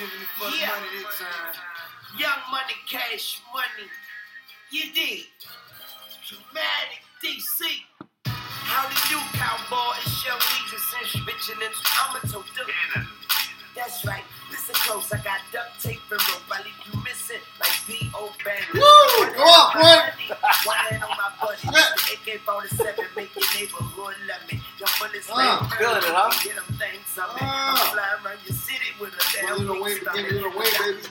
Giving the fuck Yeah. money this time. Young money, cash money. You did. Dramatic DC. How do you, cowboy? It's your Weezy since vigilance. I'm a total. That's right. Listen close. I got duct tape and rope. I leave you missing like B.O. Bang. Woo! Go up, boy. One hand on my buddy. The AK-47 make your neighborhood love me. Your bullets like feeling it, huh? With a little stomach. give me a little Yeah, baby.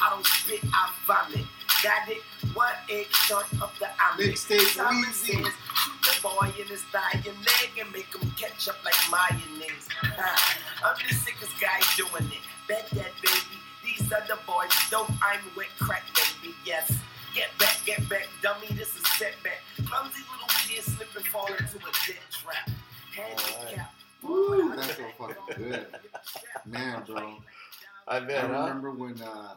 I don't spit, I vomit. Got it? One egg short of the omelet. Mixtape Weezy. Shoot the boy in his thigh and leg and make him catch up like mayonnaise. Ah, I'm the sickest guy doing it. Bet that baby. These other boys dope. I'm wet crack baby. Yes. Get back, get back, dummy. This is setback. Clumsy little kid slip and fall into a dead trap. Handicap. Woo, that's so fucking good. Man, bro. I I bet, huh? remember when uh,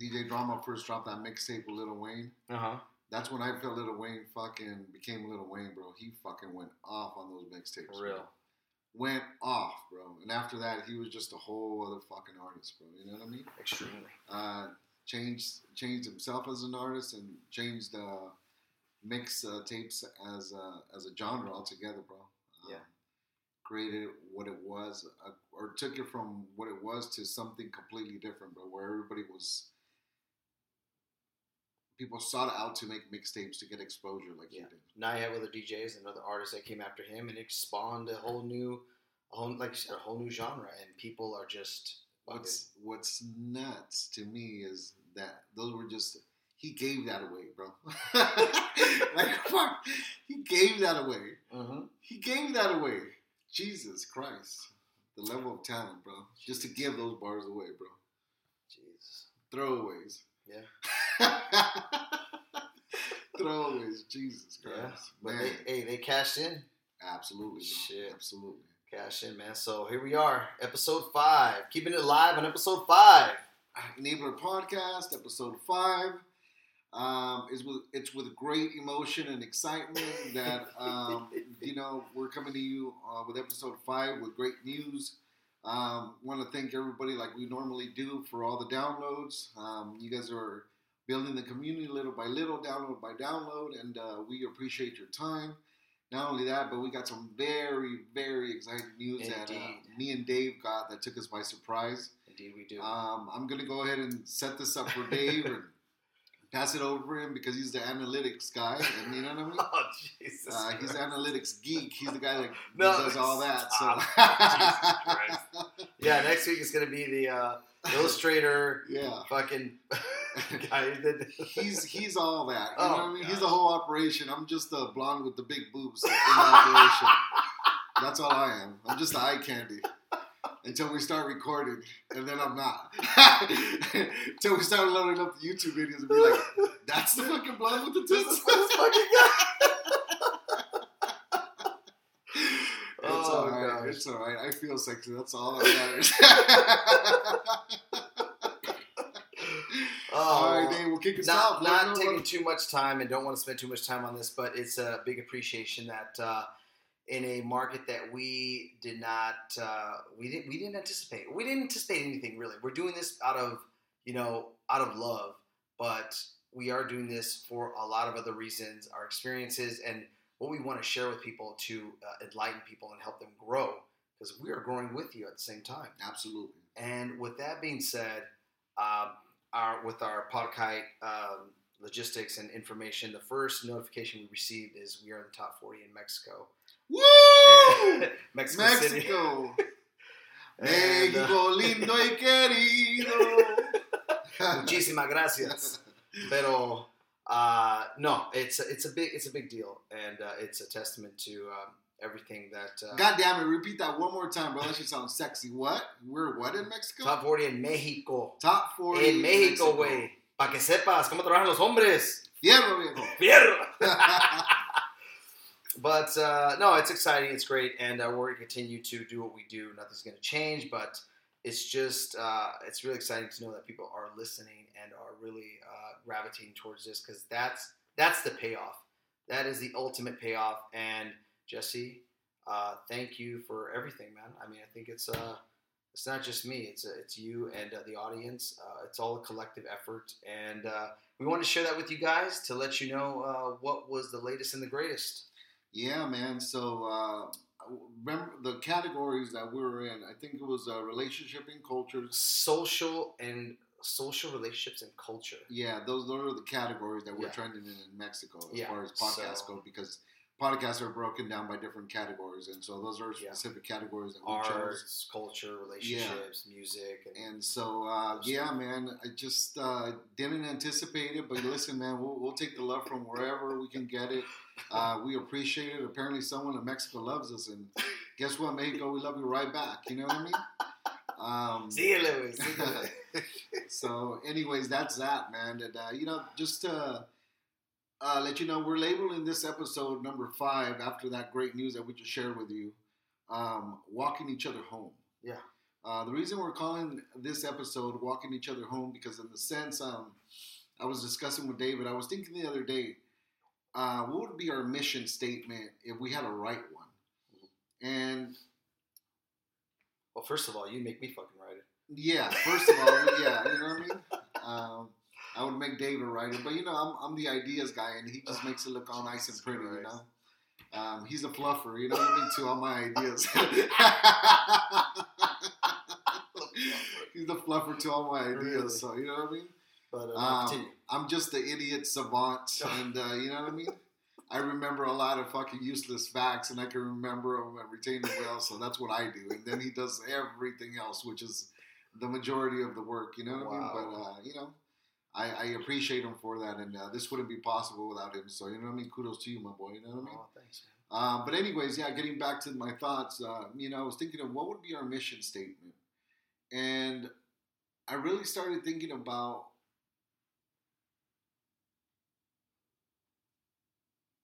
DJ Drama first dropped that mixtape with Lil Wayne. Uh huh. That's when I felt Lil Wayne fucking became Lil Wayne, bro. He fucking went off on those mixtapes. For bro. Went off, bro. And after that, he was just a whole other fucking artist, bro. You know what I mean? Extremely. Uh, changed changed himself as an artist and changed uh, mix uh, tapes as a, as a genre altogether, bro. Um, Yeah. Created what it was, uh, or took it from what it was to something completely different, bro. Where everybody was, people sought out to make mixtapes to get exposure, like Yeah. he did. Now you have other DJs and other artists that came after him, and it spawned a whole new, a whole like said, a whole new genre, and people are just What's what's nuts to me is that those were just he gave that away, bro. like fuck, he gave that away. hmm He gave that away. Jesus Christ, the level of talent, bro. Just to give those bars away, bro. Jeez. Throwaways. Yeah. Throwaways. Jesus Yeah. Christ, But man. they, hey, they cashed in. Absolutely. Shit. Absolutely. Cash in, man. So here we are, episode five. Keeping it live on episode five. Enabler Podcast, episode five. Um, is with it's with great emotion and excitement that um, you know we're coming to you uh, with episode five with great news. Um, Want to thank everybody like we normally do for all the downloads. Um, you guys are building the community little by little, download by download, and uh, we appreciate your time. Not only that, but we got some very, very exciting news that uh, me and Dave got that took us by surprise. Indeed, we do. Um, I'm gonna go ahead and set this up for Dave and pass it over him because he's the analytics guy, and you know what I mean. oh, Jesus. Uh, he's the analytics geek. He's the guy that No, does all that. So, Yeah, next week is going to be the uh, illustrator, yeah, fucking guy did he's he's all that. You know Oh, what I mean? He's the whole operation. I'm just the blonde with the big boobs in the operation. That's all I am. I'm just the eye candy. Until we start recording, and then I'm not. Until we start loading up the YouTube videos and be like, "That's the fucking blonde with the tits." this fucking guy. It's Oh, all right. gosh. It's all right. I feel sexy. That's all that matters. all right, Dave. We'll kick us off. not, not taking too much time and don't want to spend too much time on this, but it's a big appreciation that uh, in a market that we did not uh, we didn't we didn't anticipate. We didn't anticipate anything really. We're doing this out of you know out of love, but we are doing this for a lot of other reasons, our experiences and what we want to share with people to uh, enlighten people and help them grow because we are growing with you at the same time. Absolutely. And with that being said, um, our with our Podkite um, logistics and information, the first notification we received is we are in the top 40 in Mexico. Woo! Mexico. Mexico. And, uh, Mexico lindo y querido. Muchísimas gracias. Pero uh, no, it's a, it's a big it's a big deal, and uh, it's a testament to um, everything that uh, God damn it! Repeat that one more time, bro. That should sound sexy. What? We're what in Mexico? top 40 in Mexico. Top forty in México, güey. Pa' que sepas cómo trabajan los hombres. Fierro, viejo. Fierro. But uh, no, it's exciting. It's great, and uh, we're gonna continue to do what we do. Nothing's gonna change, but it's just uh, it's really exciting to know that people are listening and are really uh, gravitating towards this because that's that's the payoff. That is the ultimate payoff. And Jesse, uh, thank you for everything, man. I mean, I think it's uh, it's not just me. It's it's you and the audience. It's all a collective effort, and we want to share that with you guys to let you know what was the latest and the greatest. Yeah, man. So uh, remember the categories that we were in. I think it was uh, relationship and culture, Social and social relationships and culture. Yeah, those those are the categories that we're Yeah. trending in in Mexico as Yeah, far as podcasts so- go because podcasts are broken down by different categories, and so those are Yeah. specific categories that we chose. Arts, culture, relationships, music, and, And so, uh, yeah, man, I just uh, didn't anticipate it, but listen, man, we'll, we'll take the love from wherever we can get it. Uh, we appreciate it. Apparently, someone in Mexico loves us, and guess what, Mexico, we love you right back. You know what I mean? Um, Síguele, güey, síguele. so, anyways, that's that, man. And uh, you know, just to uh, let you know, we're labeling this episode number five after that great news that we just shared with you, um, walking each other home. Yeah. Uh, the reason we're calling this episode "Walking Each Other Home" because, in the sense, um, I was discussing with David. I was thinking the other day, uh, what would be our mission statement if we had to write one? And well, first of all, you make me fucking write it. yeah, first of all, yeah, you know what I mean. Um, I would make David write it, but you know, I'm, I'm the ideas guy, and he just makes it look all nice and pretty, you know. Um, he's a fluffer, you know what I mean, to all my ideas. he's the fluffer to all my ideas, so you know what I mean. But uh, Um. I'm just the idiot savant, and uh, you know what I mean. I remember a lot of fucking useless facts, and I can remember them and retain them well. So that's what I do. And then he does everything else, which is the majority of the work. You know what I mean? But uh, you know, I, I appreciate him for that, and uh, this wouldn't be possible without him. So you know what I mean? Kudos to you, my boy. You know what I mean? Oh, thanks, man. Um, but anyways, yeah, getting back to my thoughts, uh, you know, I was thinking of what would be our mission statement, and I really started thinking about.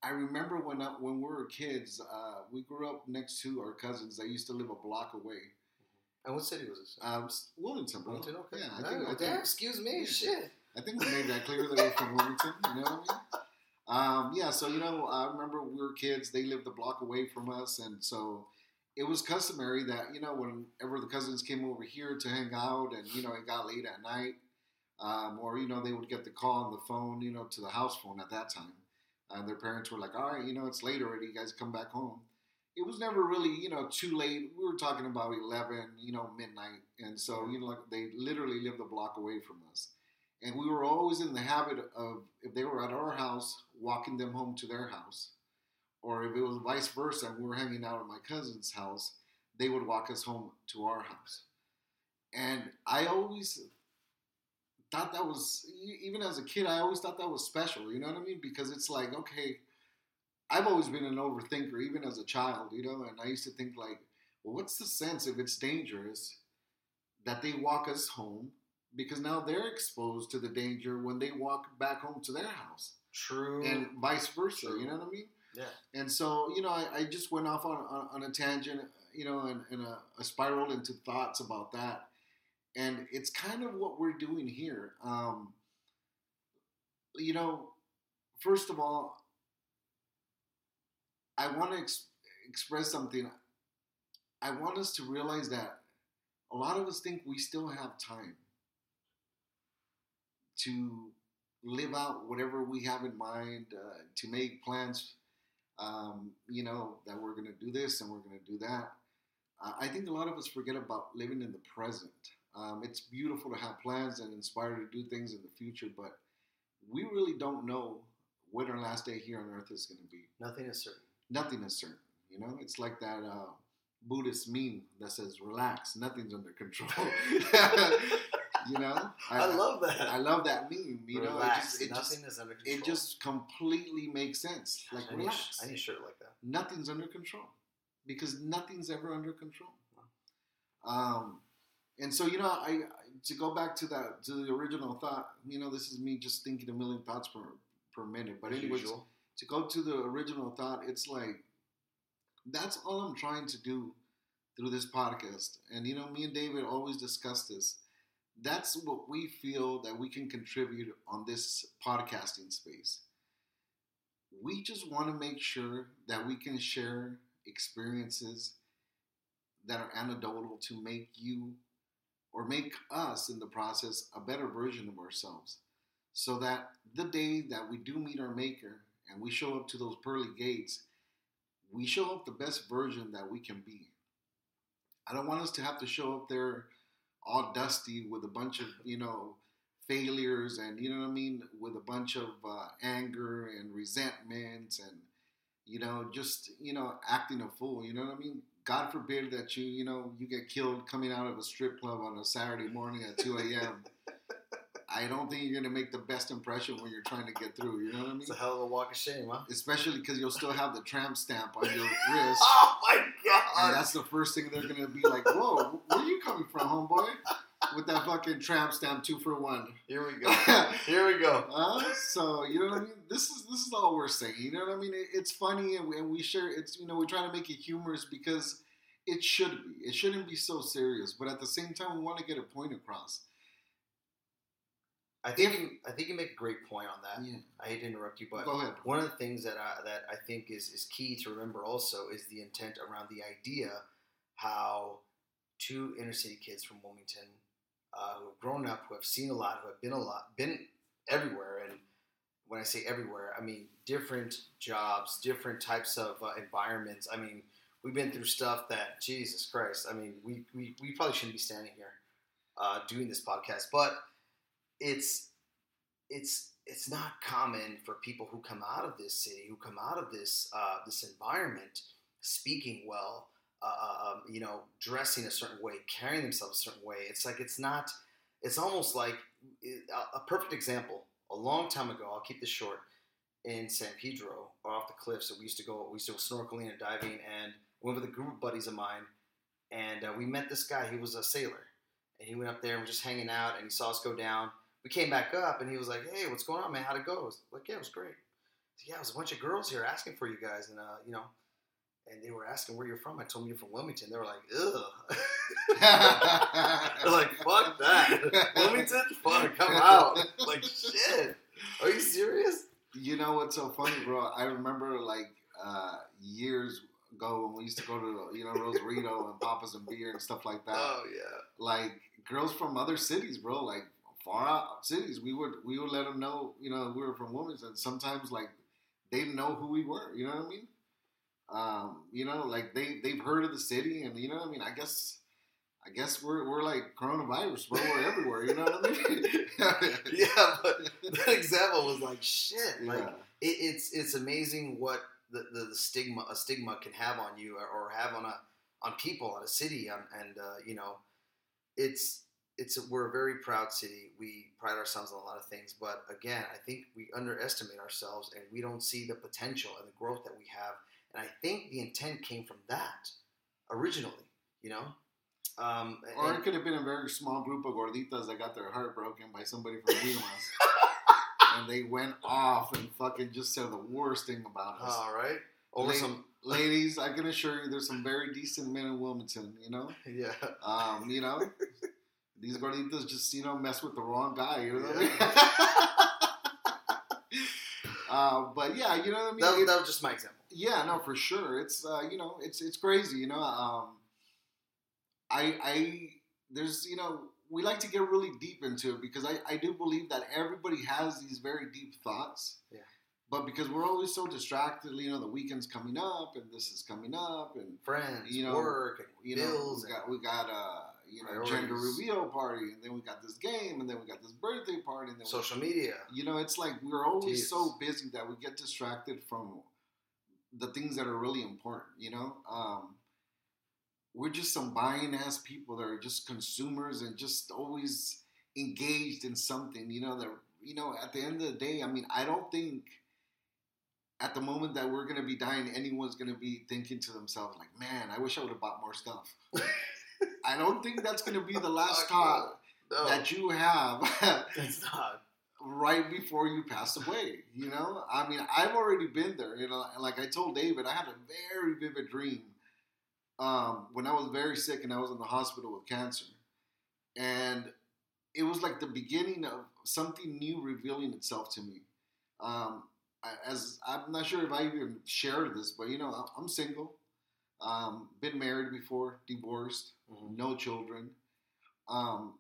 I remember when I, when we were kids, uh, we grew up next to our cousins. They used to live a block away. And what city was this? Um, Wilmington, bro. Wilmington, okay. Yeah, I think, I think excuse me, yeah. shit. I think we made that clear that we're from Wilmington. You know what I mean? Um, yeah, so you know, I remember we were kids. They lived a block away from us, and so it was customary that you know, whenever the cousins came over here to hang out, and you know, it got late at night, um, or you know, they would get the call on the phone, you know, to the house phone at that time. And their parents were like, "All right, you know, it's late already. You guys come back home." It was never really, you know, too late. We were talking about eleven, you know, midnight, and so you know, like they literally lived a block away from us and we were always in the habit of if they were at our house walking them home to their house or if it was vice versa and we were hanging out at my cousin's house they would walk us home to our house and i always thought that was even as a kid i always thought that was special you know what i mean because it's like okay i've always been an overthinker even as a child you know and i used to think like well what's the sense if it's dangerous that they walk us home because now they're exposed to the danger when they walk back home to their house True. and vice versa True. you know what i mean yeah. and so you know i, I just went off on, on, on a tangent you know and, and a, a spiral into thoughts about that and it's kind of what we're doing here um, you know first of all i want to ex- express something i want us to realize that a lot of us think we still have time to live out whatever we have in mind, uh, to make plans, um, you know, that we're going to do this and we're going to do that. Uh, I think a lot of us forget about living in the present. Um, it's beautiful to have plans and inspire to do things in the future, but we really don't know when our last day here on earth is going to be. Nothing is certain. Nothing is certain. You know, it's like that uh, Buddhist meme that says, "Relax, nothing's under control." you know, I, love that. I love that meme. You know, it just, it just, Nothing is under control. it just completely makes sense. Like, I need, a. I need a shirt like that. Nothing's under control because nothing's ever under control. Um, and so you know, I I- to go back to that to the original thought. You know, this is me just thinking a million thoughts per per minute. But anyways, usual. to go to the original thought, it's like that's all I'm trying to do through this podcast. And you know, me and David always discuss this. That's what we feel that we can contribute on this podcasting space. We just want to make sure that we can share experiences that are anecdotal to make you or make us in the process a better version of ourselves. So that the day that we do meet our maker and we show up to those pearly gates we show up the best version that we can be. I don't want us to have to show up there all dusty with a bunch of you know failures and you know what i mean with a bunch of uh, anger and resentment and you know just you know acting a fool you know what i mean god forbid that you you know you get killed coming out of a strip club on a saturday morning at 2 a.m i don't think you're going to make the best impression when you're trying to get through you know what i mean It's a hell of a walk of shame, huh? especially because you'll still have the tramp stamp on your wrist Oh my and god! that's the first thing they're gonna be like, "Whoa, where are you coming from, homeboy?" With that fucking tramp stamp, two for one. Here we go. Here we go. Uh, so you know what I mean. This is this is all we're saying. You know what I mean. It, it's funny and we, and we share. It's you know we try to make it humorous because it should be. It shouldn't be so serious. But at the same time, we want to get a point across. I think you, I think you make a great point on that. Yeah. I hate to interrupt you, but one of the things that I, that I think is, is key to remember also is the intent around the idea how two inner city kids from Wilmington uh, who have grown up, who have seen a lot, who have been a lot, been everywhere, and when I say everywhere, I mean different jobs, different types of uh, environments. I mean, we've been through stuff that Jesus Christ. I mean, we we, we probably shouldn't be standing here uh, doing this podcast, but it's it's it's not common for people who come out of this city, who come out of this uh, this environment, speaking well, uh, um, you know, dressing a certain way, carrying themselves a certain way. It's like it's not. It's almost like a, a perfect example. A long time ago, I'll keep this short. In San Pedro, or off the cliffs, so we used to go. We used to go snorkeling and diving, and went with a group of buddies of mine, and uh, we met this guy. He was a sailor, and he went up there and was just hanging out, and he saw us go down we came back up and he was like, "Hey, what's going on, man? How'd it go?" I was like, "Yeah, it was great." Said, yeah, it was a bunch of girls here asking for you guys, and uh, you know, and they were asking where you're from. I told them you're from Wilmington. They were like, "Ugh." They're like, "Fuck that, Wilmington, fuck, come out." Like, shit. Are you serious? You know what's so funny, bro? I remember like uh, years ago when we used to go to you know Rosarito and Papas and Beer and stuff like that. Oh yeah. Like girls from other cities, bro. Like far out cities, we would we would let them know, you know, we were from Wilmington. Sometimes like they didn't know who we were. You know what I mean? Um, you know, like they they've heard of the city, and you know I mean. I guess. I guess we're, we're like coronavirus, bro. We're everywhere. You know what I mean? Yeah, but that example was like shit. Like Yeah. it, it's it's amazing what the, the, the stigma a stigma can have on you or, or have on a on people on a city on, and uh, you know it's it's a, we're a very proud city we pride ourselves on a lot of things but again I think we underestimate ourselves and we don't see the potential and the growth that we have and I think the intent came from that originally you know um, Or and- it could have been a very small group of gorditas that got their heart broken by somebody from Guimas. and they went off and fucking just said the worst thing about us. all right over some Ladies, I can assure you there's some very decent men in Wilmington, you know? yeah Um, you know? These gorditas just, you know, mess with the wrong guy, you know what I mean? uh, but yeah, you know what I mean? that, that was just my example yeah, no, for sure. It's uh, you know, it's it's crazy. You know, um, I I there's you know we like to get really deep into it because I I do believe that everybody has these very deep thoughts. Yeah. But because we're always so distracted, you know, the weekend's coming up and this is coming up and friends, You know, work, and you know bills. we got we got uh you know Priorities. gender reveal party and then we got this game and then we got this birthday party and then and we social media. you know, it's like we're always Jesus. so busy that we get distracted from the things that are really important. You know, um, we're just some buying ass people that are just consumers and just always engaged in something. You know, that you know, at the end of the day, I mean, I don't think at the moment that we're gonna be dying, anyone's gonna be thinking to themselves like, "Man, I wish I would have bought more stuff." I don't think that's gonna be the last thought No, that you have it's not. Right before you pass away. You know, I mean, I've already been there. You know, and like I told David, I had a very vivid dream um, when I was very sick and I was in the hospital with cancer, and it was like the beginning of something new revealing itself to me. Um, I- as I'm not sure if I even shared this, but you know, I'm- single, um, been married before, divorced, Mhm. no children. um,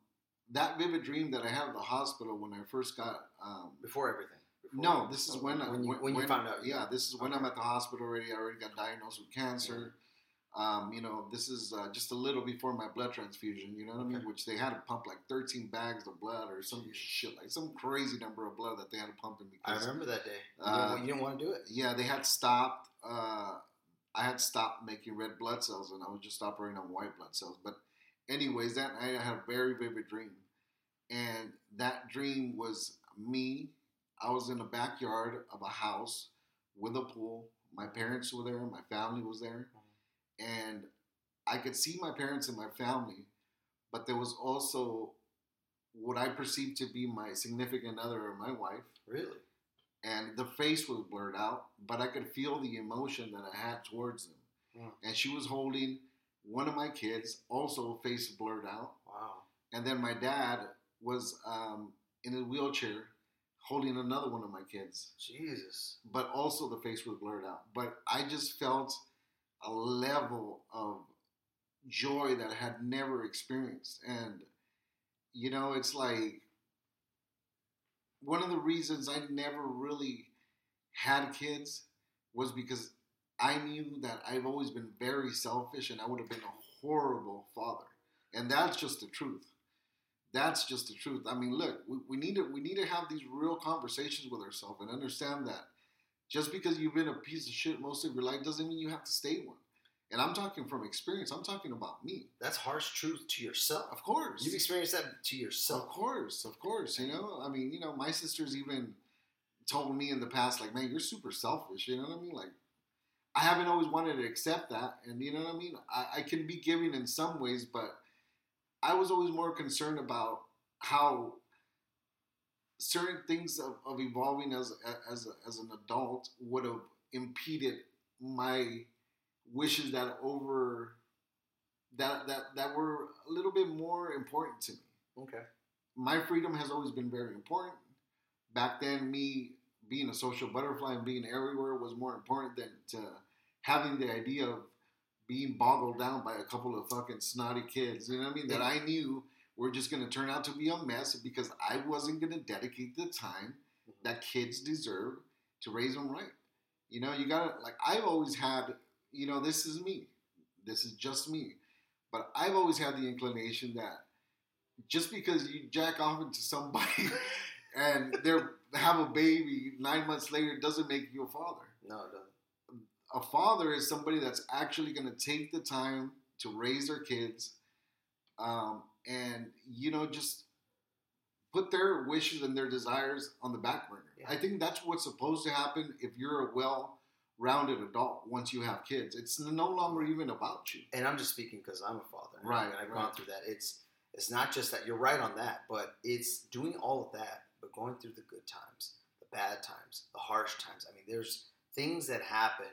that vivid dream that I had at the hospital when I first got. Um, Before everything. Before no, this is when I- when you, when you found out. Yeah, this is when Okay. I'm at the hospital already. I already got diagnosed with cancer. Um, you know, this is uh, just a little before my blood transfusion. You know what I mean? Which they had to pump like 13 bags of blood or some Jesus. shit, like some crazy number of blood that they had to pump in me. I remember that day. You, Uh, didn't, you didn't want to do it. yeah, they had stopped. Uh, I had stopped making red blood cells, and I was just operating on white blood cells. But, anyways, that night I had a very vivid dream, and that dream was me. I was in the backyard of a house with a pool. My parents were there. My family was there, and I could see my parents and my family, but there was also what I perceived to be my significant other or my wife Really? and the face was blurred out, but I could feel the emotion that I had towards them. Hmm. And she was holding one of my kids, also face blurred out, Wow. and then my dad was um, in a wheelchair holding another one of my kids, Jesus. but also the face was blurred out. But I just felt a level of joy that I had never experienced, and you know, it's like one of the reasons I never really had kids was because I knew that I've always been very selfish and I would have been a horrible father. And that's just the truth. That's just the truth. I mean, look, we, we need to we need to have these real conversations with ourselves and understand that just because you've been a piece of shit most of your life doesn't mean you have to stay one. And I'm talking from experience. I'm talking about me. That's harsh truth to yourself. Of course. You've experienced that to yourself. Of course, of course. You know, I mean, you know, my sisters even told me in the past, like, man, you're super selfish. You know what I mean? Like, I haven't always wanted to accept that, and you know what I mean. I, I can be giving in some ways, but I was always more concerned about how certain things of, of evolving as as as an adult would have impeded my wishes that over that that that were a little bit more important to me Okay. my freedom has always been very important. Back then, me being a social butterfly and being everywhere was more important than to having the idea of being boggled down by a couple of fucking snotty kids. You know what I mean? That I knew were just going to turn out to be a mess because I wasn't going to dedicate the time mm-hmm. that kids deserve to raise them right. You know, you got to, like, I've always had, you know, this is me. This is just me. But I've always had the inclination that just because you jack off into somebody and they have a baby nine months later doesn't make you a father. No, it doesn't. A father is somebody that's actually going to take the time to raise their kids, um, and you know just put their wishes and their desires on the back burner. Yeah. I think that's what's supposed to happen if you're a well-rounded adult once you have kids. It's no longer even about you. And I'm just speaking because I'm a father. Right? And I've right. gone through that. It's it's not just that you're right on that, but it's doing all of that, but going through the good times, the bad times, the harsh times. I mean, there's things that happen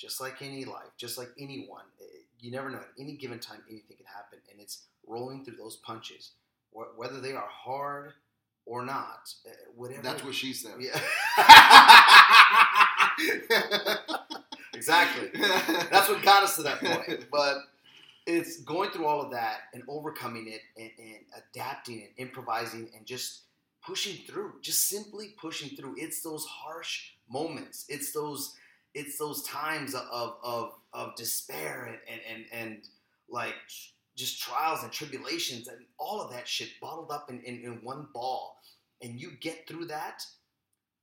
just like any life, just like anyone. Eh, You never know. At any given time, anything can happen, and it's rolling through those punches, whether they are hard or not. eh, Whatever. That's what she said. Yeah. exactly. That's what got us to that point. But it's going through all of that and overcoming it and, and adapting and improvising and just pushing through. Just simply pushing through. It's those harsh moments. It's those it's those times of of, of despair and, and, and, and like just trials and tribulations and all of that shit bottled up in, in, in one ball. And you get through that,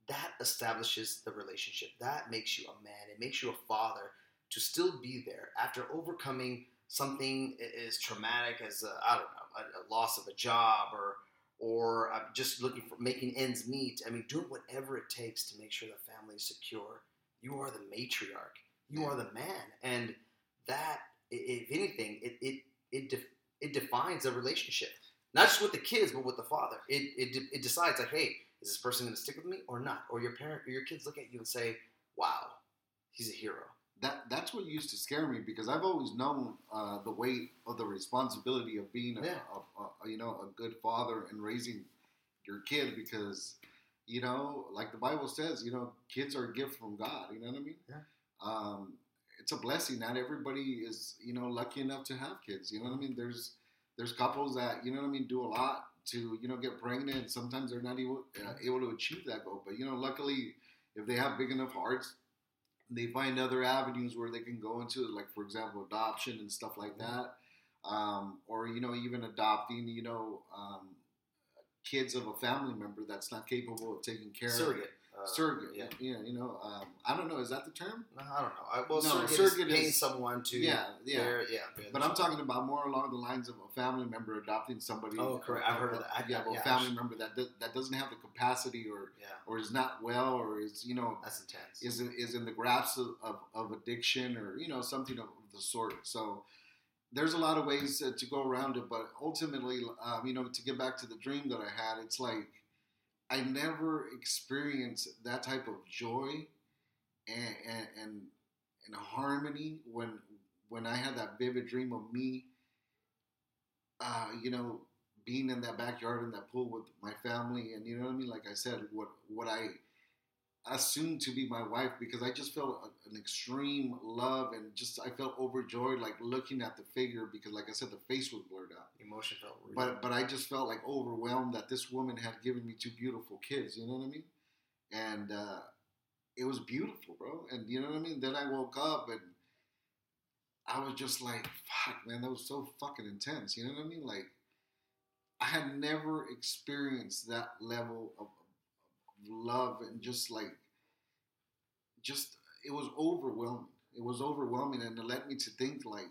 that establishes the relationship. That makes you a man. It makes you a father to still be there after overcoming something as traumatic as I don't know a, a loss of a job or or uh, just looking for making ends meet. I mean, doing whatever it takes to make sure the family is secure. You are the matriarch. You are the man, and that, if anything, it it it, def- it defines a relationship. Not just with the kids, but with the father. It it, it decides like, hey, is this person going to stick with me or not? Or your parent or your kids look at you and say, wow, he's a hero. that that's what used to scare me because I've always known uh, the weight of the responsibility of being a, Yeah. a, a you know a good father and raising your kid because you know like the Bible says you know kids are a gift from God you know what I mean? Yeah. um, it's a blessing. Not everybody is you know lucky enough to have kids you know what I mean? There's there's couples that you know what I mean do a lot to you know get pregnant. Sometimes they're not able uh, able to achieve that goal, but you know, luckily, if they have big enough hearts, they find other avenues where they can go into, like for example, adoption and stuff like that, um, or you know, even adopting, you know, um, kids of a family member that's not capable of taking care of Surrogate. Uh, surrogate. Yeah. Yeah, you know, um, I don't know. Is that the term? No, I don't know. I, well, No, surrogate, surrogate is paying is- someone to. Yeah, yeah. yeah. But I'm child. talking about more along the lines of a family member adopting somebody. Oh, correct. I've heard of that. I- yeah, yeah, a family member that do, that doesn't have the capacity or Yeah, or is not well or is you know that's intense. is is in the grasp of, of, of addiction or you know something of the sort. So there's a lot of ways to go around it, but ultimately, um, you know, to get back to the dream that I had, it's like I never experienced that type of joy and and and, and harmony when when I had that vivid dream of me, uh, you know, being in that backyard in that pool with my family, and you know what I mean. Like I said, what what I assumed to be my wife because I just felt a, an extreme love and just I felt overjoyed like looking at the figure because like I said the face was blurred out. Emotion felt real. but but I just felt like overwhelmed that this woman had given me two beautiful kids you know what I mean? And uh, it was beautiful bro and you know what I mean? Then I woke up and I was just like fuck man that was so fucking intense you know what I mean? Like I had never experienced that level of love and just like just it was overwhelming it was overwhelming and it led me to think like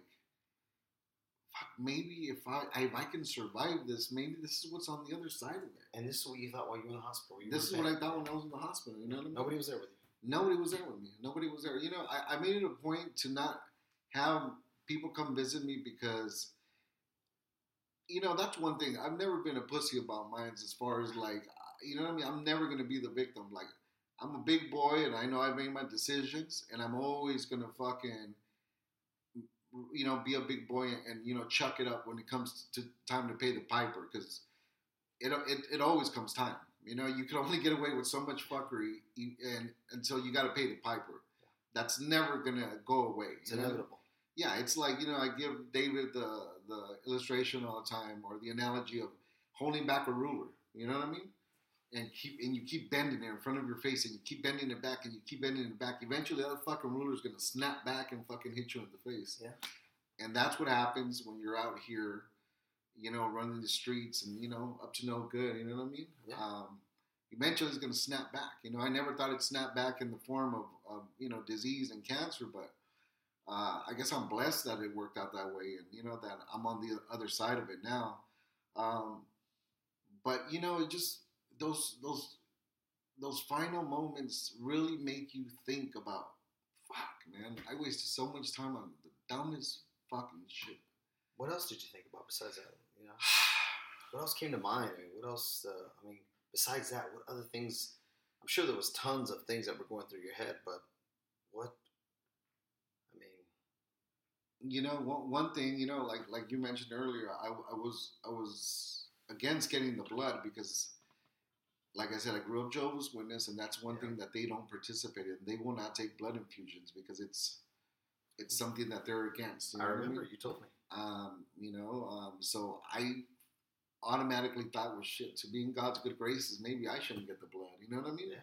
fuck maybe if I if I can survive this maybe this is what's on the other side of it and this is what you thought while you were in the hospital. You this is what I thought when I was in the hospital you know what I mean Nobody was there with you. nobody was there with me. Nobody was there. You know, I, I made it a point to not have people come visit me because, you know, that's one thing. I've never been a pussy about mines as far as like, you know what I mean? I'm never going to be the victim. Like, I'm a big boy and I know I've made my decisions and I'm always going to fucking, you know, be a big boy and, and, you know, chuck it up when it comes to time to pay the piper because it, it, it always comes time. You know, you can only get away with so much fuckery you- and until you got to pay the piper. That's never gonna go away. It's know? inevitable. Yeah, it's like you know, I give David the the illustration all the time, or the analogy of holding back a ruler. You know what I mean? And keep and you keep bending it in front of your face, and you keep bending it back, and you keep bending it back. Eventually, that fucking ruler is gonna snap back and fucking hit you in the face. Yeah. And that's what happens when you're out here, you know, running the streets and you know up to no good. You know what I mean? Yeah. Um, eventually, it's gonna snap back. You know, I never thought it'd snap back in the form of, of you know disease and cancer, but uh, I guess I'm blessed that it worked out that way, and you know that I'm on the other side of it now. Um, but you know, it just those those those final moments really make you think about. Fuck, man, I wasted so much time on the dumbest fucking shit. What else did you think about besides that? You know, what else came to mind? I mean, what else? Uh, I mean, besides that, what other things? I'm sure there was tons of things that were going through your head, but what? I mean, you know one, one thing you know like like you mentioned earlier I, I was i was against getting the blood because like i said i grew up jehovah's witness and that's one Yeah. thing that they don't participate in they will not take blood infusions because it's it's something that they're against you I know what remember mean? you told me. um, you know um, so i automatically thought well shit to be in god's good graces maybe i shouldn't get the blood you know what i mean Yeah.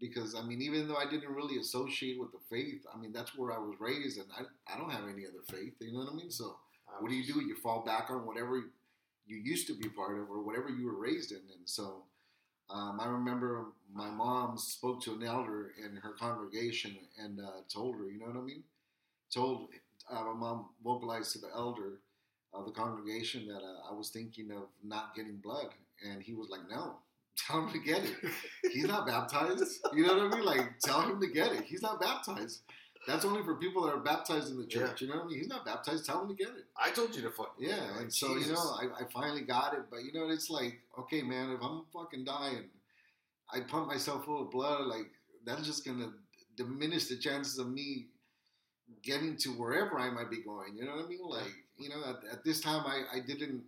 because i mean even though i didn't really associate with the faith i mean that's where i was raised and i, I don't have any other faith you know what i mean so I what do you do you fall back on whatever you used to be part of or whatever you were raised in and so um, i remember my mom spoke to an elder in her congregation and uh, told her you know what i mean told uh, my mom vocalized to the elder of the congregation that uh, I was thinking of not getting blood, and he was like, "No, tell him to get it. He's not baptized. You know what I mean? Like, tell him to get it. He's not baptized. That's only for people that are baptized in the church. You know what I mean? He's not baptized. Tell him to get it. I told you to fuck. Yeah, like, and so you know, I, I finally got it. But you know, it's like, okay, man, if I'm fucking dying, I pump myself full of blood. Like that's just gonna diminish the chances of me getting to wherever I might be going. You know what I mean? Like, you know, at, at this time, I, I didn't,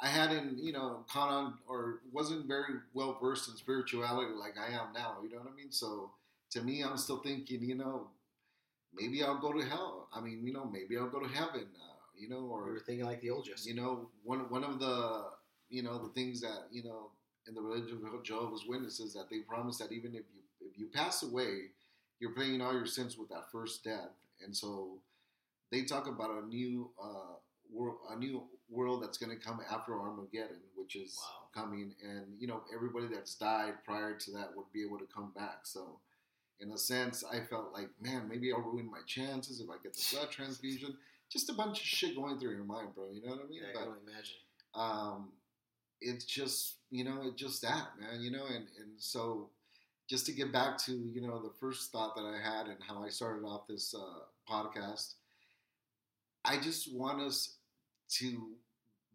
I hadn't, you know, caught on or wasn't very well versed in spirituality like I am now. You know what I mean? So to me, I'm still thinking, you know, maybe I'll go to hell. I mean, you know, maybe I'll go to heaven. Uh, You know, we or were thinking like the old Jesse. you know, one one of the you know the things that you know in the religion of Jehovah's Witnesses that they promise that even if you if you pass away, you're paying all your sins with that first death, and so they talk about a new uh, world, a new world that's going to come after Armageddon, which is Wow. coming, and you know everybody that's died prior to that would be able to come back. So. In a sense, I felt like, man, maybe I'll ruin my chances if I get the blood transfusion. Just a bunch of shit going through your mind, bro. You know what I mean? Yeah, I can only imagine. um, it's just you know it's just that man you know and and so just to get back to you know the first thought that i had and how i started off this uh, podcast i just want us to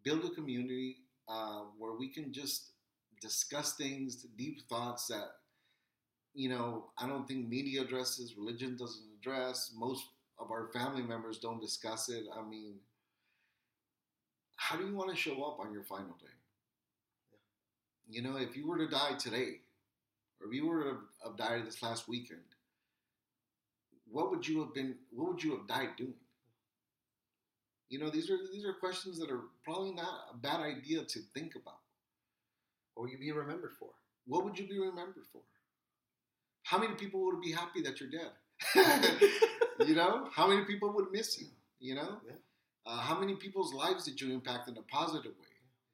build a community uh, where we can just discuss things deep thoughts that you know i don't think media addresses religion doesn't address most of our family members don't discuss it i mean how do you want to show up on your final day? You know, if you were to die today, or if you were to have died this last weekend, what would you have been? What would you have died doing? You know, these are these are questions that are probably not a bad idea to think about. What will you be remembered for? What would you be remembered for? How many people would be happy that you're dead? you know, how many people would miss you? You know, Yeah. uh, how many people's lives did you impact in a positive way?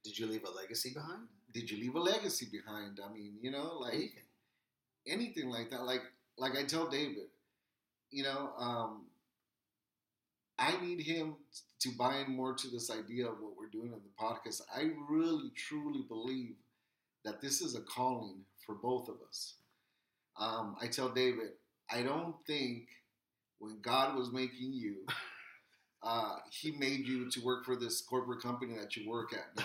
Did you leave a legacy behind? Did you leave a legacy behind? I mean, you know, like Anything. anything like that. Like like I tell David, you know, um, I need him to buy in more to this idea of what we're doing in the podcast. I really truly believe that this is a calling for both of us. Um, I tell David, I don't think when God was making you, uh, He made you to work for this corporate company that you work at now.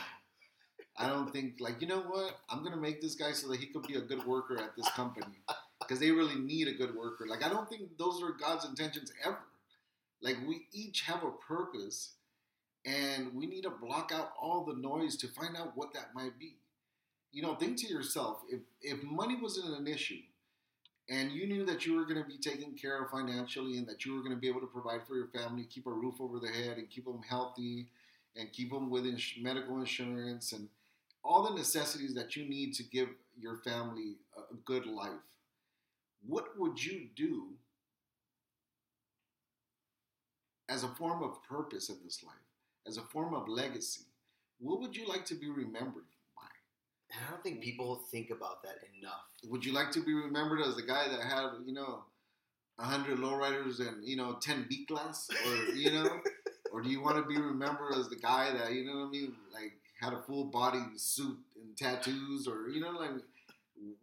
I don't think like you know what I'm gonna make this guy so that he could be a good worker at this company because they really need a good worker. Like I don't think those are God's intentions ever. Like we each have a purpose, and we need to block out all the noise to find out what that might be. You know, think to yourself if if money wasn't an issue, and you knew that you were going to be taken care of financially, and that you were going to be able to provide for your family, keep a roof over their head, and keep them healthy, and keep them with ins- medical insurance and all the necessities that you need to give your family a good life, what would you do as a form of purpose in this life, as a form of legacy? What would you like to be remembered? And I don't think people think about that enough. Would you like to be remembered as the guy that had, you know, 100 lowriders and, you know, 10 B class? Or, you know, or do you want to be remembered as the guy that, you know what I mean, like had a full body suit and tattoos? Or, you know, like,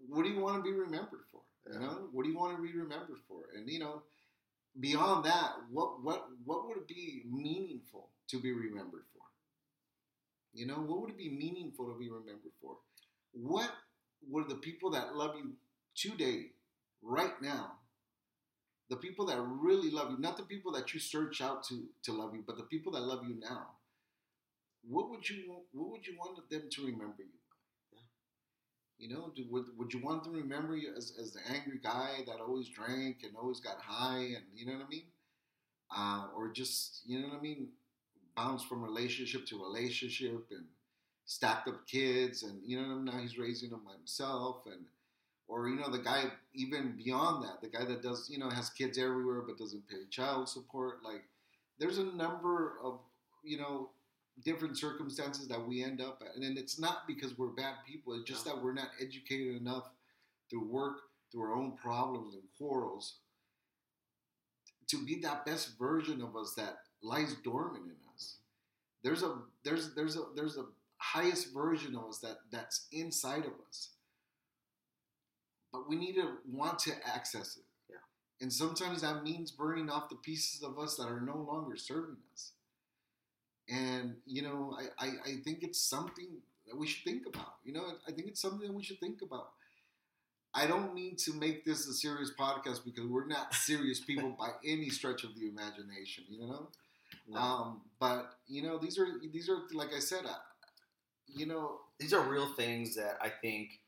what do you want to be remembered for? You know, what do you want to be remembered for? And, you know, beyond that, what, what, what would it be meaningful to be remembered for? You know, what would it be meaningful to be remembered for? What would the people that love you today, right now, the people that really love you, not the people that you search out to to love you, but the people that love you now, what would you what would you want them to remember you? You know, do, would, would you want them to remember you as, as the angry guy that always drank and always got high and you know what I mean? Uh, or just, you know what I mean, Bounce from relationship to relationship and stacked up kids and you know now he's raising them by himself and or you know the guy even beyond that the guy that does you know has kids everywhere but doesn't pay child support like there's a number of you know different circumstances that we end up at. And it's not because we're bad people it's just No. that we're not educated enough through work through our own problems and quarrels to be that best version of us that lies dormant in us. Mm-hmm. There's a there's there's a there's a highest version of us that that's inside of us. But we need to want to access it. Yeah. and sometimes that means burning off the pieces of us that are no longer serving us. And you know i i, I think it's something that we should think about. You know i think it's something that we should think about. I don't mean to make this a serious podcast because we're not serious people by any stretch of the imagination, you know. Um, but you know, these are these are like I said, you know, These are real things that I think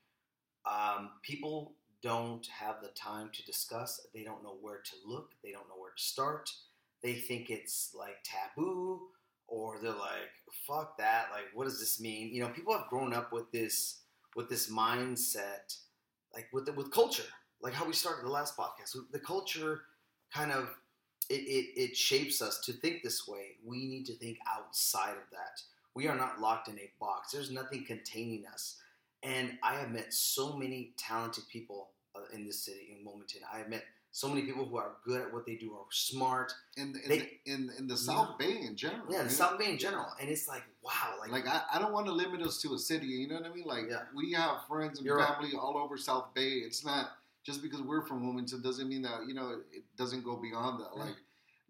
um, people don't have the time to discuss. They don't know where to look. They don't know where to start. They think it's like taboo or they're like, "Fuck that!" Like, what does this mean? You know, people have grown up with this with this mindset, like with the, with culture, like how we started the last podcast. The culture kind of it, it, it shapes us to think this way. We need to think outside of that. We are not locked in a box. There's nothing containing us. And I have met so many talented people uh, in this city, in Wilmington. I have met so many people who are good at what they do, are smart. In in, They- the, in, in the South Bay in general. Yeah, the? South Bay in general. And it's like, wow, like, Like I, I don't want to limit us to a city. You know what I mean? Like Yeah. we have friends and You're right. family all over South Bay. It's not just because we're from Wilmington doesn't mean that you know it, doesn't go beyond that. Like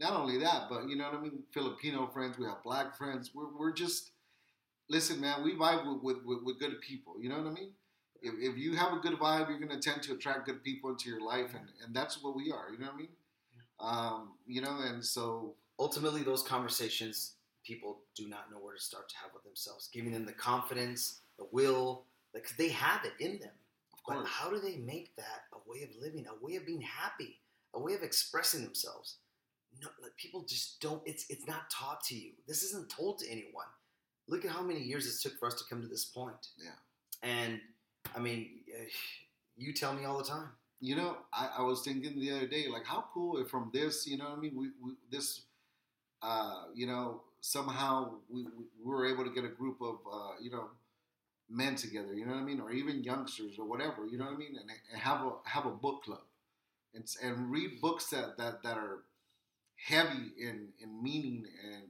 not only that, but you know what I mean. Filipino friends, we have black friends. We're, we're just listen, man. We vibe with, with, with, with good people. You know what I mean? If, if you have a good vibe, you're going to tend to attract good people into your life, and, and that's what we are. You know what I mean? Um, you know, and so ultimately those conversations people do not know where to start to have with themselves giving them the confidence the will like 'cause they have it in them of but how do they make that a way of living a way of being happy a way of expressing themselves no like people just don't it's it's not taught to you this isn't told to anyone look at how many years it took for us to come to this point Yeah. and i mean you tell me all the time You know, I, I was thinking the other day, like, how cool if from this, you know what I mean? We, we this, uh, you know, somehow we, we were able to get a group of, uh, you know, men together, you know what I mean? Or even youngsters or whatever, you know what I mean? And, and have a have a book club and, and read books that, that, that are heavy in, in meaning and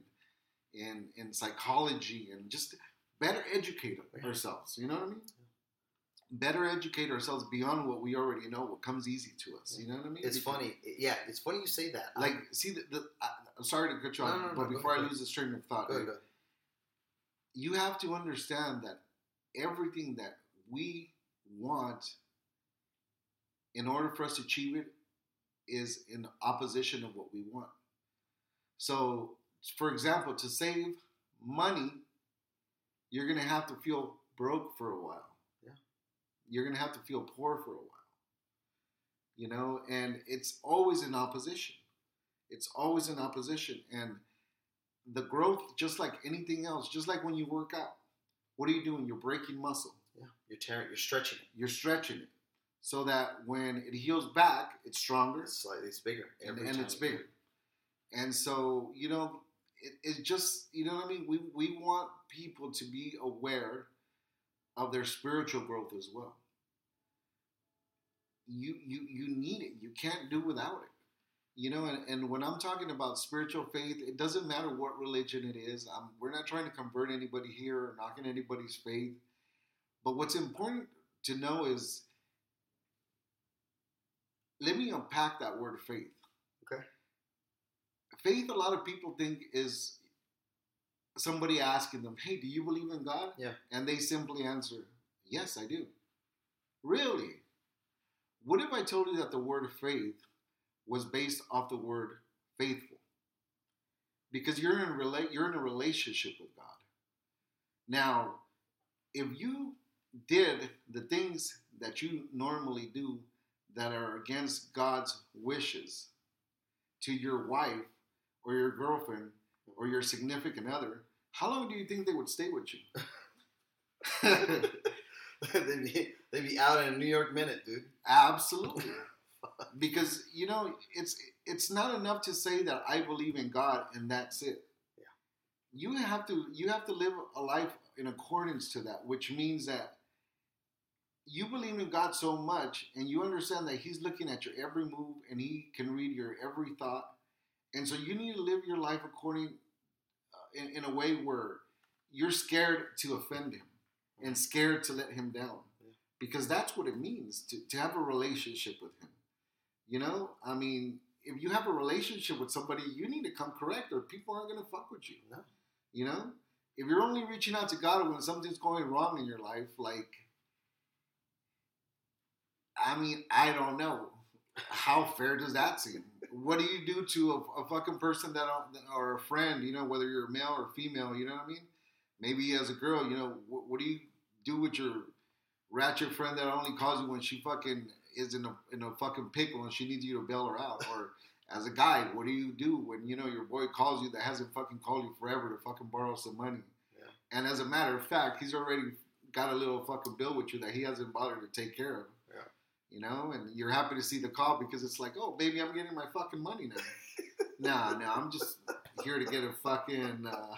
in, in psychology and just better educate ourselves, you know what I mean? better educate ourselves beyond what we already know, what comes easy to us. You know what I mean? it's Because- funny yeah it's funny you say that Like, see, the, the I, I'm sorry to cut you No, off, no, no, but before I lose the stream of thought, go you have to understand that everything that we want, in order for us to achieve it, is in opposition of what we want. So, for example, to save money, you're going to have to feel broke for a while. Yeah. You're going to have to feel poor for a while. You know, and it's always in opposition. It's always in opposition. And the growth, just like anything else, just like when you work out, what are you doing? You're breaking muscle Yeah, you're tearing, you're stretching it. you're stretching it so that when it heals back, it's stronger It's slightly, it's bigger, and, and it's bigger. And so, you know, it, it's just, you know what I mean? We, we want people to be aware of their spiritual growth as well. You, you, you need it. You can't do without it. You know, and, and when I'm talking about spiritual faith, it doesn't matter what religion it is. Um, we're not trying to convert anybody here or knocking anybody's faith. But what's important to know is let me unpack that word faith. Faith, a lot of people think is somebody asking them, Hey, do you believe in God? Yeah. And they simply answer, Yes, I do. Really? What if I told you that the word faith was based off the word faithful? Because you're in rela- you're in a relationship with God. Now, if you did the things that you normally do that are against God's wishes to your wife or your girlfriend or your significant other, how long do you think they would stay with you? they'd, be, they'd be out in a New York minute, dude. Absolutely. because you know, it's it's not enough to say that I believe in God and that's it. Yeah. You have to you have to live a life in accordance to that, which means that you believe in God so much and you understand that He's looking at your every move and He can read your every thought. And so you need to live your life according uh, in, in a way where you're scared to offend Him and scared to let Him down. Because that's what it means to, to have a relationship with Him. You know, I mean, if you have a relationship with somebody, you need to come correct or people aren't going to fuck with you. You know, if you're only reaching out to God when something's going wrong in your life, like, I mean, I don't know. How fair does that seem? What do you do to a, a fucking person that or a friend, you know, whether you're male or female, you know what I mean? Maybe as a girl, you know, what, what do you do with your ratchet friend that only calls you when she fucking is in a in a fucking pickle and she needs you to bail her out? Or as a guy, what do you do when you know your boy calls you that hasn't fucking called you forever to fucking borrow some money? Yeah. And as a matter of fact, he's already got a little fucking bill with you that he hasn't bothered to take care of. Yeah. You know, and you're happy to see the call because it's like, oh, baby, I'm getting my fucking money now. nah, nah, I'm just here to get a fucking uh,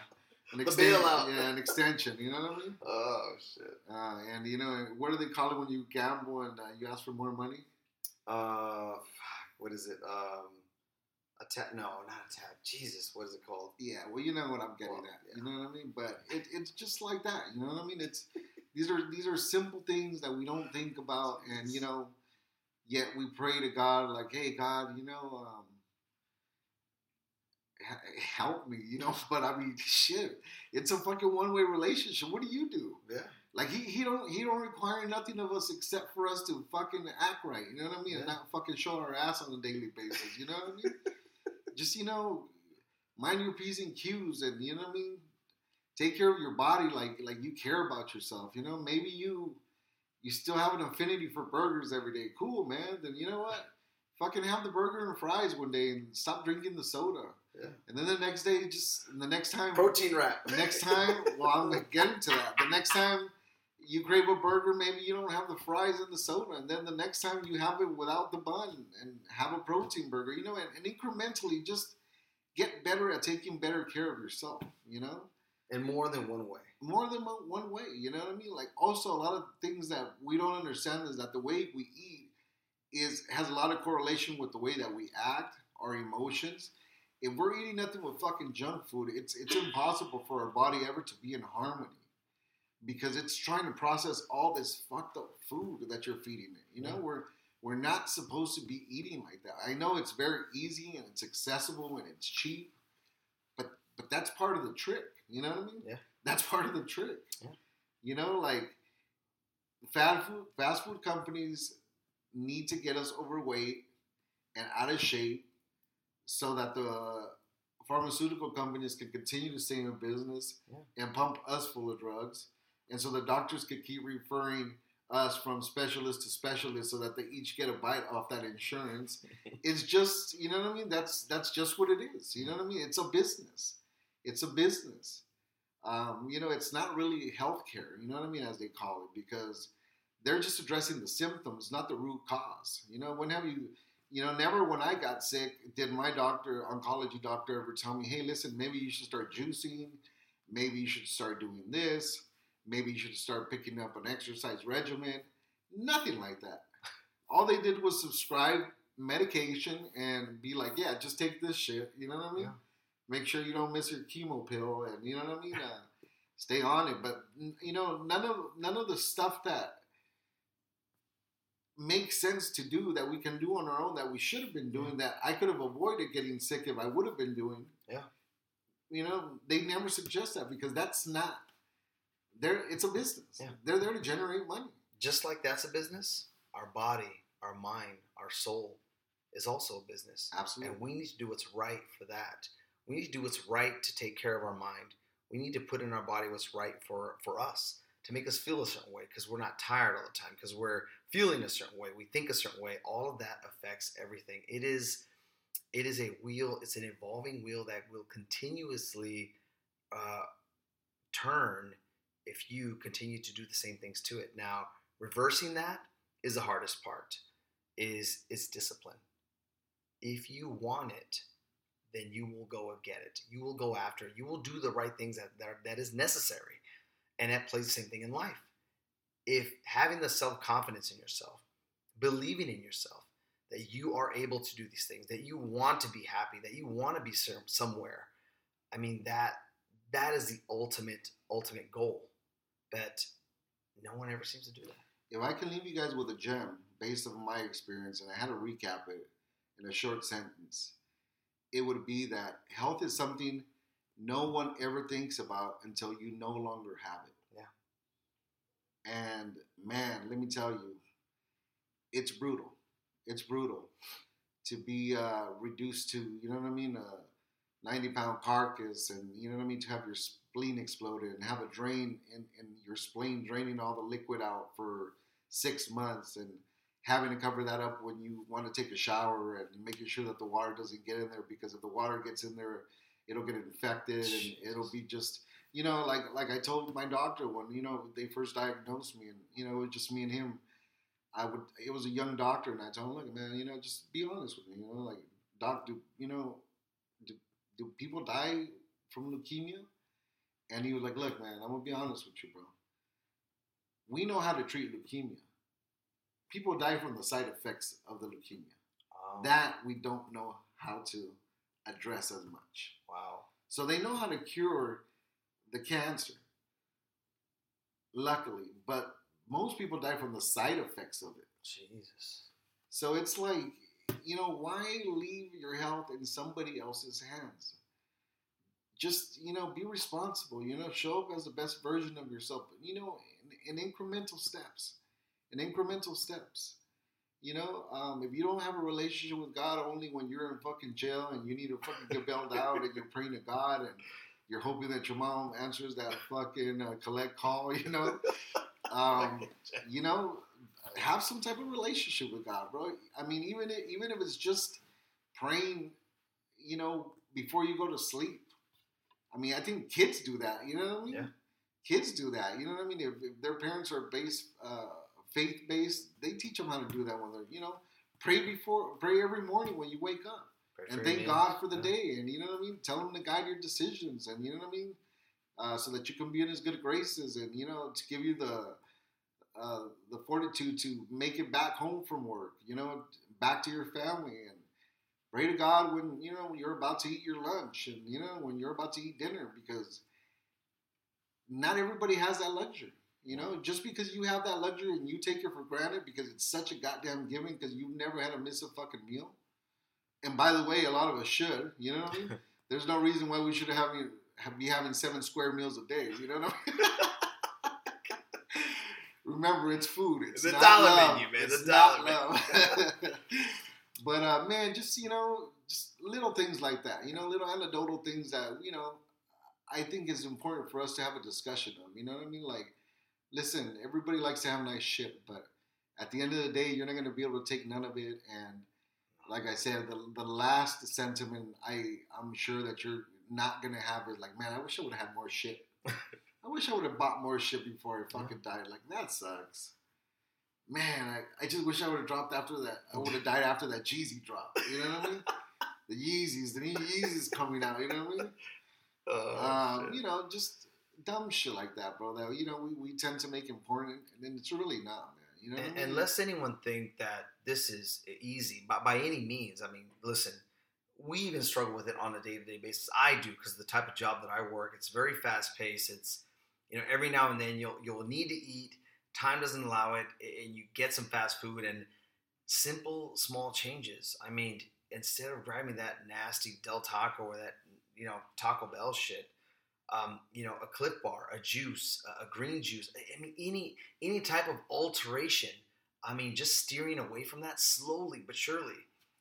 an extension. Yeah, an extension. You know what I mean? Oh shit. Uh, and you know, what do they call it when you gamble and uh, you ask for more money? Uh, what is it? Um, a tap? No, not a tap. Jesus, what is it called? Yeah, well, you know what I'm getting Well, at. You know what I mean? But it, it's just like that. You know what I mean? It's these are these are simple things that we don't think about, and you know, yet we pray to God like, "Hey, God, you know, um, help me." You know, but I mean, shit, it's a fucking one way relationship. What do you do? Yeah. Like he, he don't he don't require nothing of us except for us to fucking act right. You know what I mean? And Yeah. not fucking show our ass on a daily basis. You know what I mean? Just you know, mind your p's and q's, and you know what I mean. Take care of your body like like you care about yourself. You know, maybe you you still have an affinity for burgers every day. Cool, man. Then you know what? Fucking have the burger and fries one day and stop drinking the soda. Yeah. And then the next day, just the next time, Protein wrap. Next time, well, I'm gonna get into that. The next time you crave a burger, maybe you don't have the fries and the soda, and then the next time you have it without the bun and have a protein burger. You know, and, and incrementally just get better at taking better care of yourself. You know, in more than one way. More than one way. You know what I mean? Like also a lot of things that we don't understand is that the way we eat is has a lot of correlation with the way that we act, our emotions. If we're eating nothing but fucking junk food, it's it's impossible for our body ever to be in harmony because it's trying to process all this fucked up food that you're feeding it. You know, Yeah. we're we're not supposed to be eating like that. I know it's very easy and it's accessible and it's cheap, but but that's part of the trick. You know what I mean? Yeah. That's part of the trick. Yeah. You know, like fast food fast food companies need to get us overweight and out of shape so that the pharmaceutical companies can continue to stay in business Yeah. and pump us full of drugs. And so the doctors could keep referring us from specialist to specialist so that they each get a bite off that insurance. it's just, you know what I mean? That's that's just what it is. You know what I mean? It's a business. It's a business. Um, you know, it's not really healthcare, you know what I mean, as they call it, because they're just addressing the symptoms, not the root cause. You know, when have you you know, never when I got sick did my doctor, oncology doctor, ever tell me, hey, listen, maybe you should start juicing. Maybe you should start doing this. Maybe you should start picking up an exercise regimen. Nothing like that. All they did was subscribe medication and be like, yeah, just take this shit. You know what I mean? Yeah. Make sure you don't miss your chemo pill, and you know what I mean. Uh, stay on it, but you know, none of none of the stuff that makes sense to do that we can do on our own that we should have been doing that I could have avoided getting sick if I would have been doing. Yeah. You know, they never suggest that because that's not they're it's a business. Yeah. They're there to generate money. Just like that's a business, our body, our mind, our soul is also a business. Absolutely. And we need to do what's right for that. We need to do what's right to take care of our mind. We need to put in our body what's right for, for us to make us feel a certain way because we're not tired all the time, because we're feeling a certain way, we think a certain way. All of that affects everything. It is it is a wheel, it's an evolving wheel that will continuously uh, turn if you continue to do the same things to it. Now, reversing that is the hardest part. Is is discipline. If you want it, then you will go and get it. You will go after it. You will do the right things that that, are, that is necessary, and that plays the same thing in life. If having the self confidence in yourself, believing in yourself, that you are able to do these things, that you want to be happy, that you want to be some- somewhere, I mean that that is the ultimate ultimate goal. But no one ever seems to do that. If I can leave you guys with a gem based on my experience and I had to recap it in a short sentence, it would be that health is something no one ever thinks about until you no longer have it. Yeah. And man, let me tell you, it's brutal. It's brutal to be uh, reduced to, you know what I mean, a 90 pound carcass, and you know what I mean, to have your spleen exploded and have a drain in, in your spleen draining all the liquid out for six months and having to cover that up when you want to take a shower and making sure that the water doesn't get in there because if the water gets in there, it'll get infected and it'll be just you know like like I told my doctor when you know they first diagnosed me and you know it was just me and him. I would it was a young doctor and I told him look man you know just be honest with me you know like doc do you know do, do people die from leukemia? And he was like look man I'm gonna be honest with you bro. We know how to treat leukemia people die from the side effects of the leukemia Um, that we don't know how to address as much. wow. So they know how to cure the cancer, luckily, but most people die from the side effects of it. Jesus. So it's like, you know, why leave your health in somebody else's hands? Just, you know, be responsible, you know, show up as the best version of yourself, you know, in, in incremental steps. In incremental steps. You know, um, if you don't have a relationship with God only when you're in fucking jail and you need to fucking get bailed out and you're praying to God and you're hoping that your mom answers that fucking uh, collect call, you know, um, you know, have some type of relationship with God, bro. I mean, even if, even if it's just praying, you know, before you go to sleep. I mean, I think kids do that. You know what I mean? Yeah. Kids do that. You know what I mean? If, if their parents are based, uh, faith based, they teach them how to do that when they're, you know, pray before, pray every morning when you wake up Pray and thank God for the Yeah. day, and you know what I mean. Tell Him to guide your decisions, and you know what I mean, uh, so that you can be in His good graces, and you know to give you the uh, the fortitude to make it back home from work, you know, back to your family, and pray to God when you know when you're about to eat your lunch, and you know when you're about to eat dinner, because not everybody has that luxury. You know, just because you have that luxury and you take it for granted because it's such a goddamn giving because you've never had to miss a fucking meal. And by the way, a lot of us should. You know what I mean? There's no reason why we should have, have be having seven square meals a day. You know what I mean? Remember, it's food. It's The not dollar love. menu, man, It's not dollar love. but uh, man, just you know, just little things like that. You know, little anecdotal things that you know, I think is important for us to have a discussion of. You know what I mean? Like, listen, everybody likes to have nice shit, but at the end of the day, you're not going to be able to take none of it. And like I said, the, the last sentiment I I'm sure that you're not going to have is like, man, I wish I would have had more shit. I wish I would have bought more shit before I fucking died. Like that sucks. Man, I, I just wish I would have dropped after that. I would have died after that Jeezy drop. You know what I mean? The Yeezys, the new Yeezys coming out. You know what I mean? Oh, um, you know, just dumb shit like that, bro. That you know we, we tend to make important, and it's really not, man. You know, And, I mean? and lest anyone think that this is easy by, by any means. I mean, listen, we even struggle with it on a day to day basis. I do because the type of job that I work, it's very fast paced. It's you know every now and then you'll you'll need to eat. Time doesn't allow it, and you get some fast food and simple small changes. I mean, instead of grabbing that nasty Del Taco or that you know Taco Bell shit. Um, you know, a Clif Bar, a juice, a green juice. I mean, any any type of alteration. I mean, just steering away from that slowly but surely.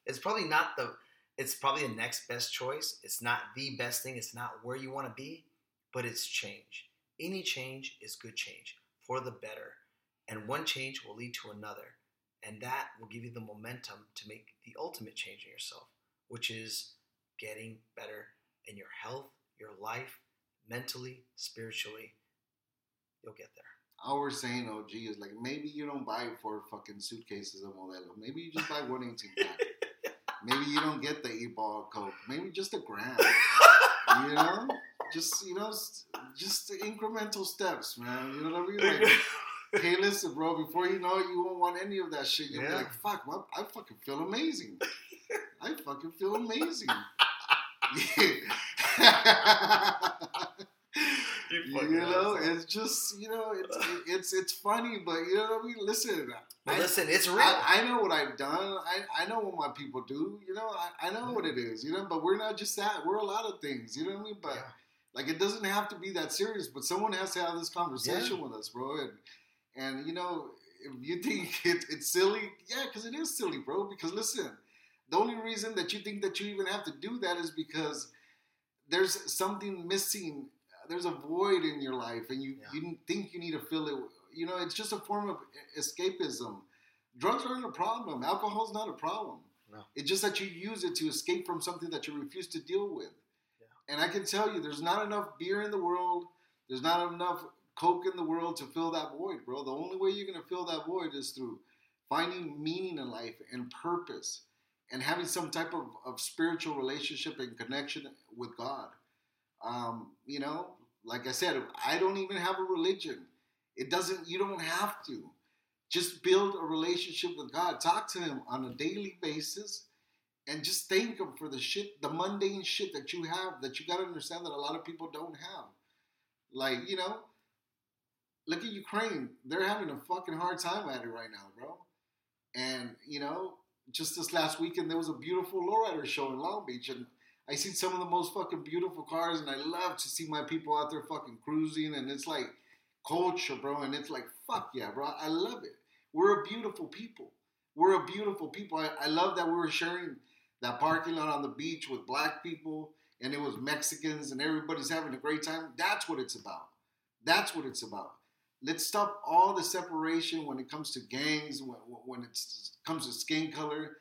It's probably not the. It's probably the next best choice. It's not the best thing. It's not where you want to be, but it's change. Any change is good change for the better, and one change will lead to another, and that will give you the momentum to make the ultimate change in yourself, which is getting better in your health, your life, mentally, spiritually. You'll get there. We're saying, oh, OG, is like maybe you don't buy four fucking suitcases of Modelo. Maybe you just buy one 18 pack. maybe you don't get the eight ball Coke. Maybe just a gram. you know, just you know, just the incremental steps, man. You know what I mean? Like, hey, listen, bro. Before you know it, you won't want any of that shit. You'll be like, fuck, well, I fucking feel amazing. I fucking feel amazing. you know, it's just you know, it's it's it's funny, but you know what I mean. Listen, But I- listen, it's real. I, I know what I've done. I, I know what my people do. You know, I, I know what it is. You know, but we're not just that. We're a lot of things. You know what I mean? But Yeah. like, it doesn't have to be that serious. But someone has to have this conversation with us, bro. And and you know, if you think it, it's silly, yeah, because it is silly, bro. Because listen, the only reason that you think that you even have to do that is because there's something missing. There's a void in your life, and you Yeah. you think you need to fill it. You know, it's just a form of escapism Drugs aren't a problem. Alcohol's not a problem. No. It's just that you use it to escape from something that you refuse to deal with. Yeah. And I can tell you, there's not enough beer in the world. There's not enough coke in the world to fill that void, bro. The only way you're gonna fill that void is through finding meaning in life and purpose and having some type of, of spiritual relationship and connection with God. Um, you know, like I said, I don't even have a religion. It doesn't, you don't have to. Just build a relationship with God. Talk to Him on a daily basis and just thank Him for the shit, the mundane shit that you have that you got to understand that a lot of people don't have. Like, you know, look at Ukraine. They're having a fucking hard time at it right now, bro. And, you know, just this last weekend, there was a beautiful lowrider show in Long Beach. And I seen some of the most fucking beautiful cars. And I love to see my people out there fucking cruising. And it's like culture, bro. And it's like, fuck yeah, bro. I love it. We're a beautiful people. We're a beautiful people. I, I love that we were sharing that parking lot on the beach with black people. And it was Mexicans. And everybody's having a great time. That's what it's about. That's what it's about let's stop all the separation when it comes to gangs, when, when it comes to skin color.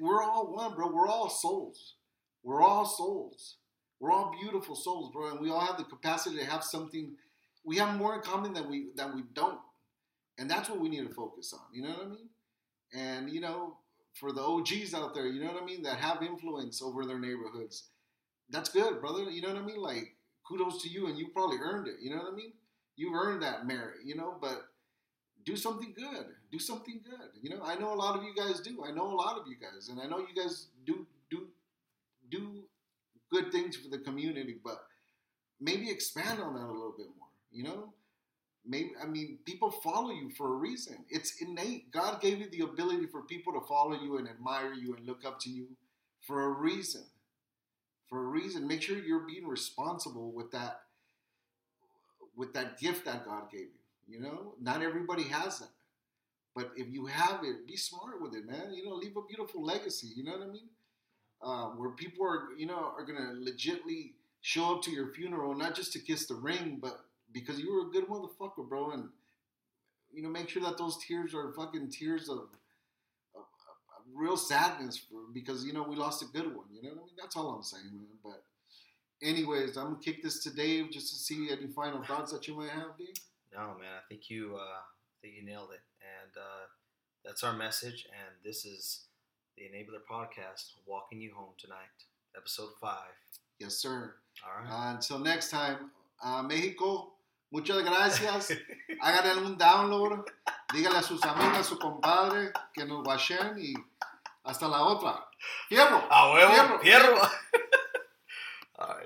We're all one, bro. We're all souls. We're all souls. We're all beautiful souls, bro, and we all have the capacity to have something. We have more in common than we than we don't, and that's what we need to focus on. You know what I mean? And you know, for the OGs out there, you know what I mean, that have influence over their neighborhoods, that's good, brother. You know what I mean? Like, kudos to you, and you probably earned it. You know what I mean? you've earned that merit, you know, but do something good. Do something good. You know, I know a lot of you guys do. I know a lot of you guys, and I know you guys do good things for the community, but maybe expand on that a little bit more. You know, maybe I mean people follow you for a reason. It's innate. God gave you the ability for people to follow you and admire you and look up to you for a reason. For a reason. Make sure you're being responsible with that with that gift that God gave you. You know, not everybody has that. But if you have it, be smart with it, man. You know, leave a beautiful legacy. You know what I mean? Uh, where people are, you know, are gonna legitly show up to your funeral, not just to kiss the ring, but because you were a good motherfucker, bro. And you know, make sure that those tears are fucking tears of, of, of real sadness because you know we lost a good one. You know what I mean? That's all I'm saying, man. But anyways, I'm gonna kick this to Dave just to see any final thoughts that you might have, Dave. No, man, I think you, uh, I think you nailed it, and uh, that's our message. And this is the Enabler Podcast, walking you home tonight, episode five. Yes, sir. All right. Uh, until next time, uh, Mexico. Muchas gracias. Háganle un download. Díganle a sus amigas, a su compadre que nos bachen y hasta la otra. Fierro. A huevo. Fierro. fierro.